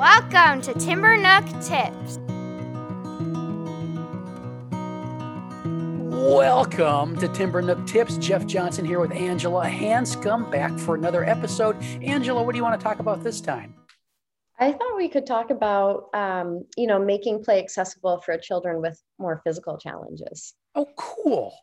Welcome to Timber Nook Tips. Welcome to Timber Nook Tips. Jeff Johnson here with Angela Hanscom back for another episode. Angela, what do you want to talk about this time? I thought we could talk about, um, you know, making play accessible for children with more physical challenges. Oh, cool.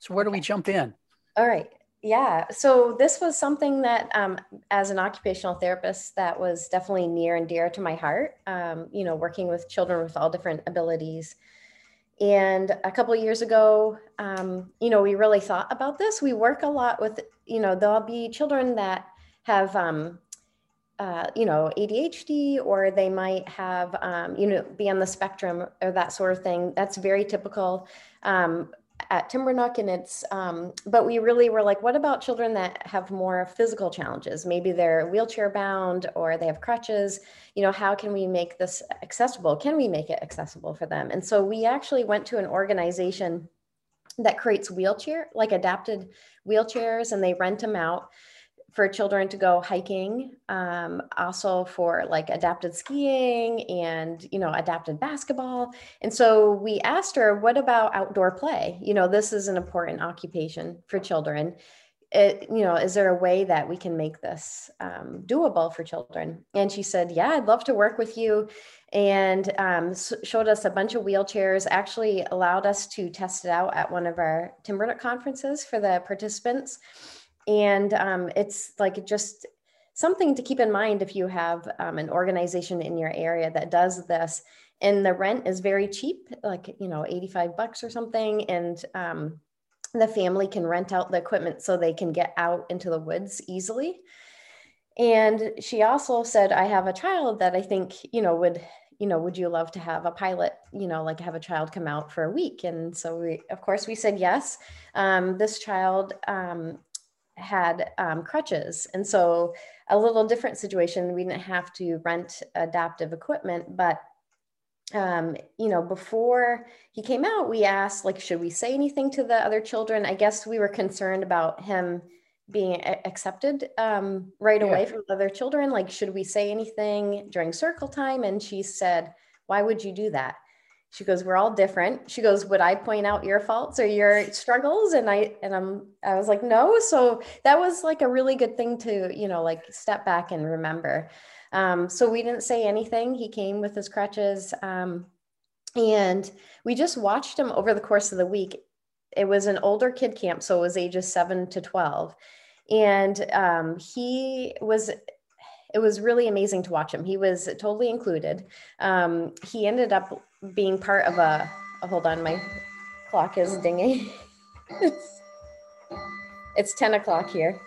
So, where do we jump in? All right. Yeah. So, this was something that, um, as an occupational therapist, that was definitely near and dear to my heart. Um, you know, working with children with all different abilities. And a couple years ago, um, you know, we really thought about this. We work a lot with, you know, there'll be children that have um, uh, you know, ADHD, or they might have, um, you know, be on the spectrum or that sort of thing. That's very typical um, at Timbernook, and it's. Um, but we really were like, what about children that have more physical challenges? Maybe they're wheelchair bound or they have crutches. You know, how can we make this accessible? Can we make it accessible for them? And so we actually went to an organization that creates wheelchair, like adapted wheelchairs, and they rent them out for children to go hiking um, also for like adapted skiing and you know adapted basketball. And so we asked her what about outdoor play? You know this is an important occupation for children. It, you know is there a way that we can make this um, doable for children? And she said yeah i'd love to work with you. And um, showed us a bunch of wheelchairs actually allowed us to test it out at one of our timbernook conferences for the participants and um, it's like just something to keep in mind if you have um, an organization in your area that does this. And the rent is very cheap like you know 85 bucks or something. And um, the family can rent out the equipment so they can get out into the woods easily. And she also said i have a child that i think you know would you know would you love to have a pilot you know like have a child come out for a week? And so we of course we said yes. Um, this child um, had um, crutches. And so a little different situation. We didn't have to rent adaptive equipment, but um, you know, before he came out, we asked, like, should we say anything to the other children? I guess we were concerned about him being accepted um, right yeah. away from other children. Like, should we say anything during circle time? And she said, why would you do that? She goes we're all different. She goes would i point out your faults or your struggles? And i and i'm i was like no. So that was like a really good thing to you know like step back and remember. Um, so we didn't say anything. He came with his crutches um, and we just watched him over the course of the week. It was an older kid camp so it was ages 7 to 12 and um, he was it was really amazing to watch him. He was totally included. Um, he ended up being part of a, oh, hold on, my clock is dinging. it's, it's 10 o'clock here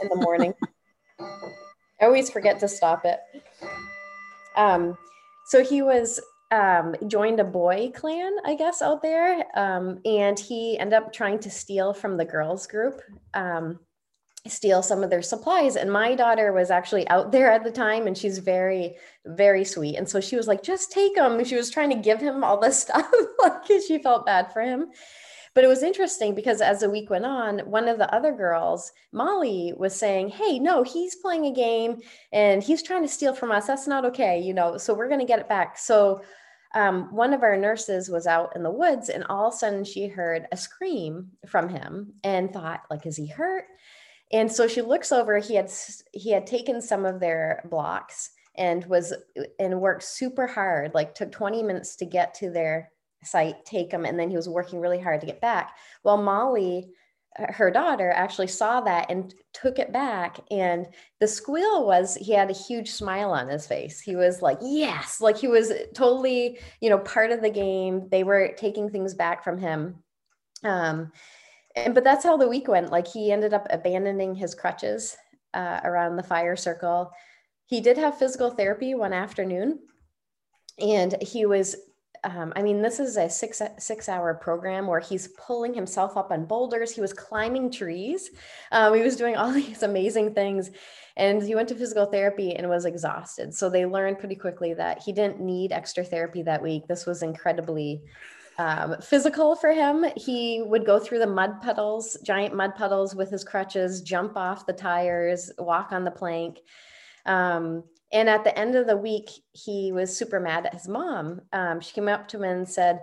in the morning. I always forget to stop it. Um, so he was um, joined a boy clan, I guess, out there, um, and he ended up trying to steal from the girls group. Um, steal some of their supplies. And my daughter was actually out there at the time and she's very, very sweet. And so she was like, just take them. She was trying to give him all this stuff like she felt bad for him. But it was interesting because as the week went on, one of the other girls, Molly, was saying, Hey, no, he's playing a game and he's trying to steal from us. That's not okay, you know, so we're going to get it back. So um, one of our nurses was out in the woods and all of a sudden she heard a scream from him and thought like is he hurt and so she looks over he had he had taken some of their blocks and was and worked super hard like took 20 minutes to get to their site take them and then he was working really hard to get back. Well molly her daughter actually saw that and took it back and the squeal was he had a huge smile on his face. He was like yes! Like he was totally you know part of the game. They were taking things back from him. Um and but that's how the week went. Like he ended up abandoning his crutches uh, around the fire circle. He did have physical therapy one afternoon and he was um, i mean this is a six six hour program where he's pulling himself up on boulders. He was climbing trees. Um, he was doing all these amazing things. And he went to physical therapy and was exhausted. So they learned pretty quickly that he didn't need extra therapy that week. This was incredibly um, physical for him. He would go through the mud puddles, giant mud puddles with his crutches, jump off the tires, walk on the plank. Um, And at the end of the week, he was super mad at his mom. Um, she came up to him and said,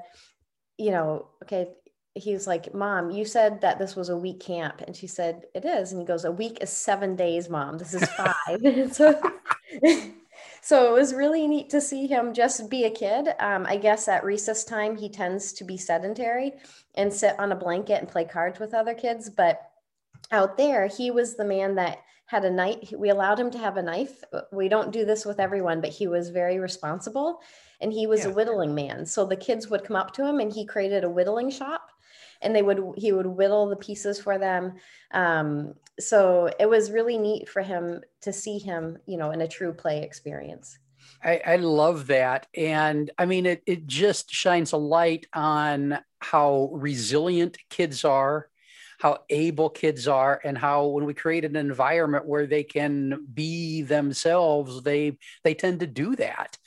you know, okay, he's like, Mom, you said that this was a week camp. And she said, It is. And he goes, A week is seven days, Mom. This is five. so, so it was really neat to see him just be a kid. Um, I guess at recess time, he tends to be sedentary and sit on a blanket and play cards with other kids. But out there, he was the man that had a knife. We allowed him to have a knife. We don't do this with everyone, but he was very responsible and he was yeah. a whittling man. So the kids would come up to him and he created a whittling shop and they would he would whittle the pieces for them um, so it was really neat for him to see him you know in a true play experience. I, I love that. And i mean it, it just shines a light on how resilient kids are how able kids are and how when we create an environment where they can be themselves they they tend to do that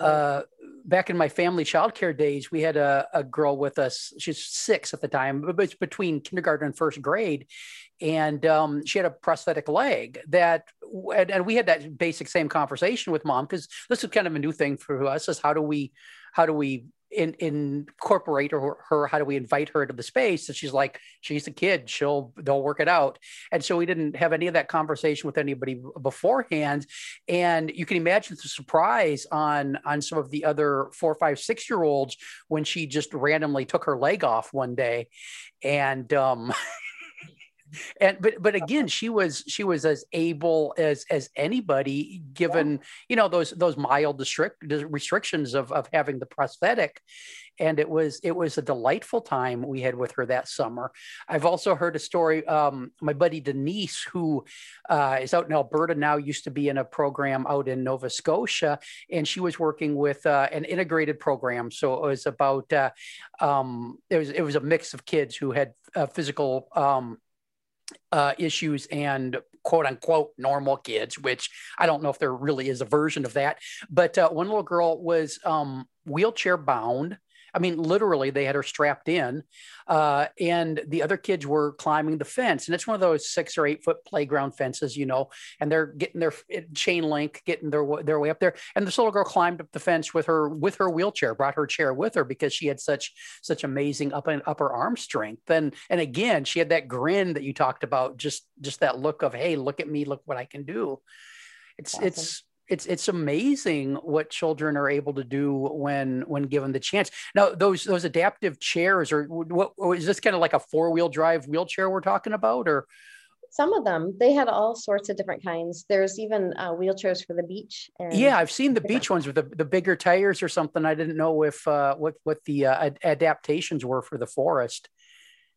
uh, back in my family childcare days, we had a, a girl with us. She's six at the time, but it's between kindergarten and first grade. And um, she had a prosthetic leg that, and, and we had that basic same conversation with mom because this is kind of a new thing for us. Is how do we, how do we in, incorporate her, her, how do we invite her into the space? And she's like she's a kid. She'll they'll work it out. And so we didn't have any of that conversation with anybody beforehand. And you can imagine the surprise on on some of the other four five six year olds when she just randomly took her leg off one day. And um and but but again she was she was as able as as anybody given yeah. you know those those mild district restrictions of of having the prosthetic. And it was it was a delightful time we had with her that summer. I've also heard a story um, my buddy denise who uh, is out in alberta now used to be in a program out in nova scotia and she was working with uh, an integrated program. So it was about uh, um, it was it was a mix of kids who had uh, physical um, uh, issues and quote unquote normal kids, which I don't know if there really is a version of that. But uh, one little girl was um, wheelchair bound I mean, literally, they had her strapped in, uh, and the other kids were climbing the fence. And it's one of those six or eight foot playground fences, you know, and they're getting their chain link, getting their their way up there. And this little girl climbed up the fence with her with her wheelchair, brought her chair with her because she had such such amazing up and upper arm strength. And and again, she had that grin that you talked about, just just that look of, hey, look at me, look what I can do. It's awesome. it's it's it's amazing what children are able to do when when given the chance. Now those those adaptive chairs or what is this kind of like a four wheel drive wheelchair we're talking about or? Some of them they had all sorts of different kinds. There's even uh, wheelchairs for the beach. yeah, I've seen the beach ones with the, the bigger tires or something. I didn't know if uh, what what the uh, adaptations were for the forest.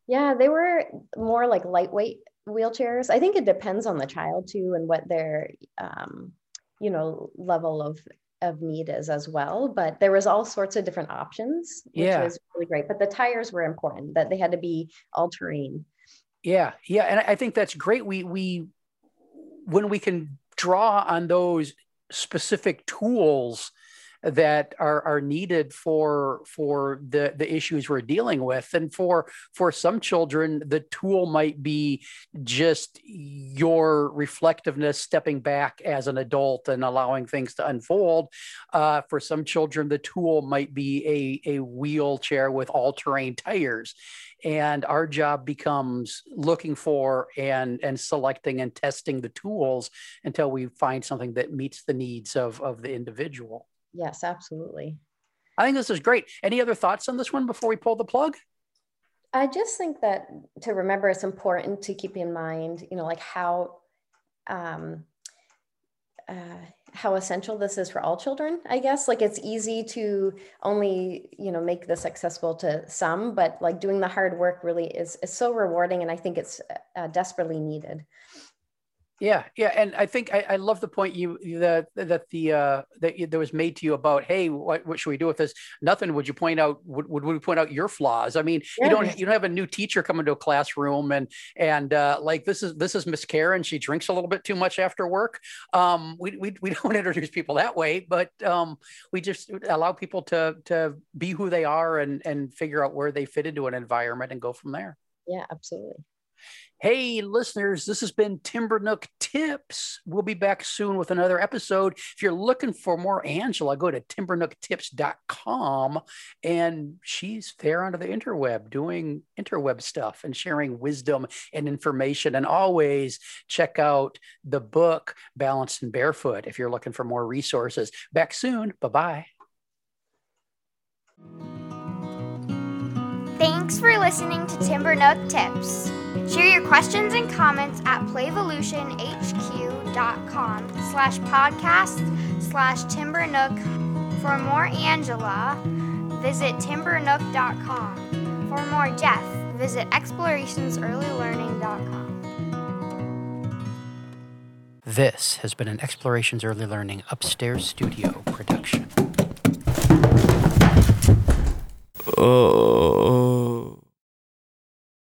Yeah, they were more like lightweight wheelchairs. I think it depends on the child too and what their um, you know level of of need is as well but there was all sorts of different options which yeah. was really great but the tires were important that they had to be all terrain yeah yeah and i think that's great we we when we can draw on those specific tools that are, are needed for for the the issues we're dealing with. And for for some children the tool might be just your reflectiveness stepping back as an adult and allowing things to unfold. Uh, for some children the tool might be a, a wheelchair with all-terrain tires. And our job becomes looking for and and selecting and testing the tools until we find something that meets the needs of of the individual Yes, absolutely. I think this is great. Any other thoughts on this one before we pull the plug? I just think that to remember it's important to keep in mind, you know, like how um, uh, how essential this is for all children. I guess like it's easy to only you know make this accessible to some, but like doing the hard work really is is so rewarding, and I think it's uh, desperately needed. Yeah, yeah, and I think I, I love the point you that that the uh, that, you, that was made to you about hey, what, what should we do with this? Nothing. Would you point out? Would, would we point out your flaws? I mean, yeah. you don't you don't have a new teacher come into a classroom and and uh, like this is this is Miss Karen. She drinks a little bit too much after work. Um, we, we we don't introduce people that way, but um, we just allow people to to be who they are and and figure out where they fit into an environment and go from there. Yeah, absolutely. Hey, listeners, this has been Timber Nook Tips. We'll be back soon with another episode. If you're looking for more Angela, go to timbernooktips.com and she's there onto the interweb doing interweb stuff and sharing wisdom and information. And always check out the book Balanced and Barefoot if you're looking for more resources. Back soon. Bye bye. Thanks for listening to Timber Nook Tips. Share your questions and comments at playvolutionhq.com slash podcast slash timbernook. For more Angela, visit timbernook.com. For more Jeff, visit explorationsearlylearning.com. This has been an Explorations Early Learning Upstairs Studio production. Oh.